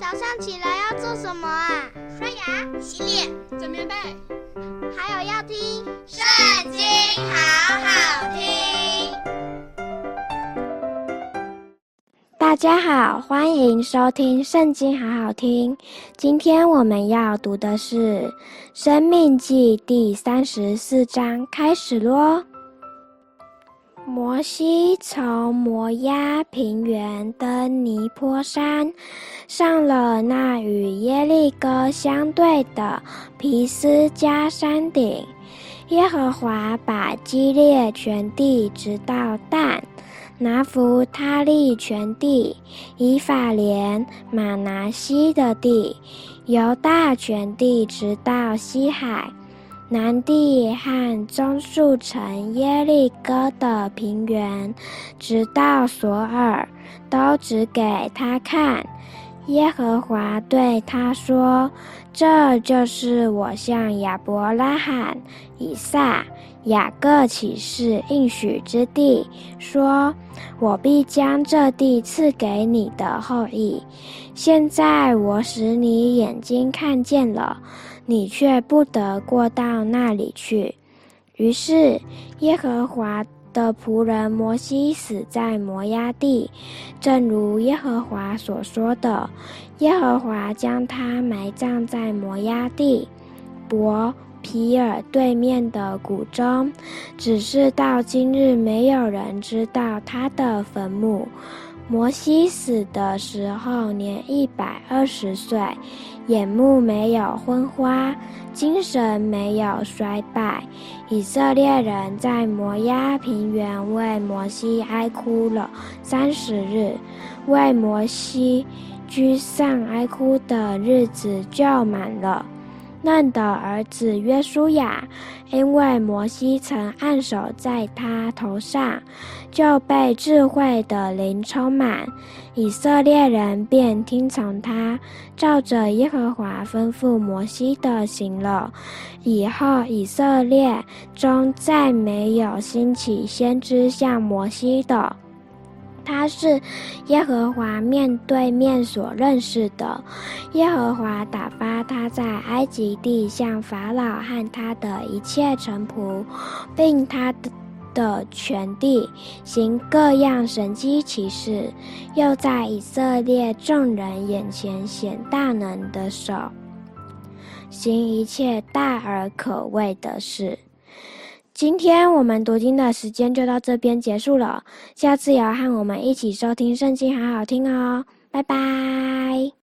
早上起来要做什么啊？刷牙、洗脸、整棉被，还有要听《圣经》，好好听。大家好，欢迎收听《圣经》，好好听。今天我们要读的是《生命记》第三十四章，开始咯。摩西从摩押平原登尼坡山，上了那与耶利哥相对的皮斯加山顶。耶和华把基列全地直到但，拿弗他利全地，以法莲、玛拿西的地，犹大全地直到西海。南地和棕树城耶利哥的平原，直到索尔，都指给他看。耶和华对他说：“这就是我向亚伯拉罕、以撒、雅各起誓应许之地，说我必将这地赐给你的后裔。现在我使你眼睛看见了。”你却不得过到那里去。于是，耶和华的仆人摩西死在摩押地，正如耶和华所说的。耶和华将他埋葬在摩押地伯皮尔对面的谷中，只是到今日没有人知道他的坟墓。摩西死的时候年一百二十岁，眼目没有昏花，精神没有衰败。以色列人在摩押平原为摩西哀哭了三十日，为摩西居丧哀哭的日子就满了。嫩的儿子约书亚，因为摩西曾按手在他头上，就被智慧的灵充满。以色列人便听从他，照着耶和华吩咐摩西的行了。以后以色列中再没有兴起先知像摩西的。他是耶和华面对面所认识的。耶和华打发他在埃及地向法老和他的一切臣仆，并他的的全地行各样神迹奇事，又在以色列众人眼前显大能的手，行一切大而可畏的事。今天我们读经的时间就到这边结束了，下次也要和我们一起收听圣经，好好听哦，拜拜。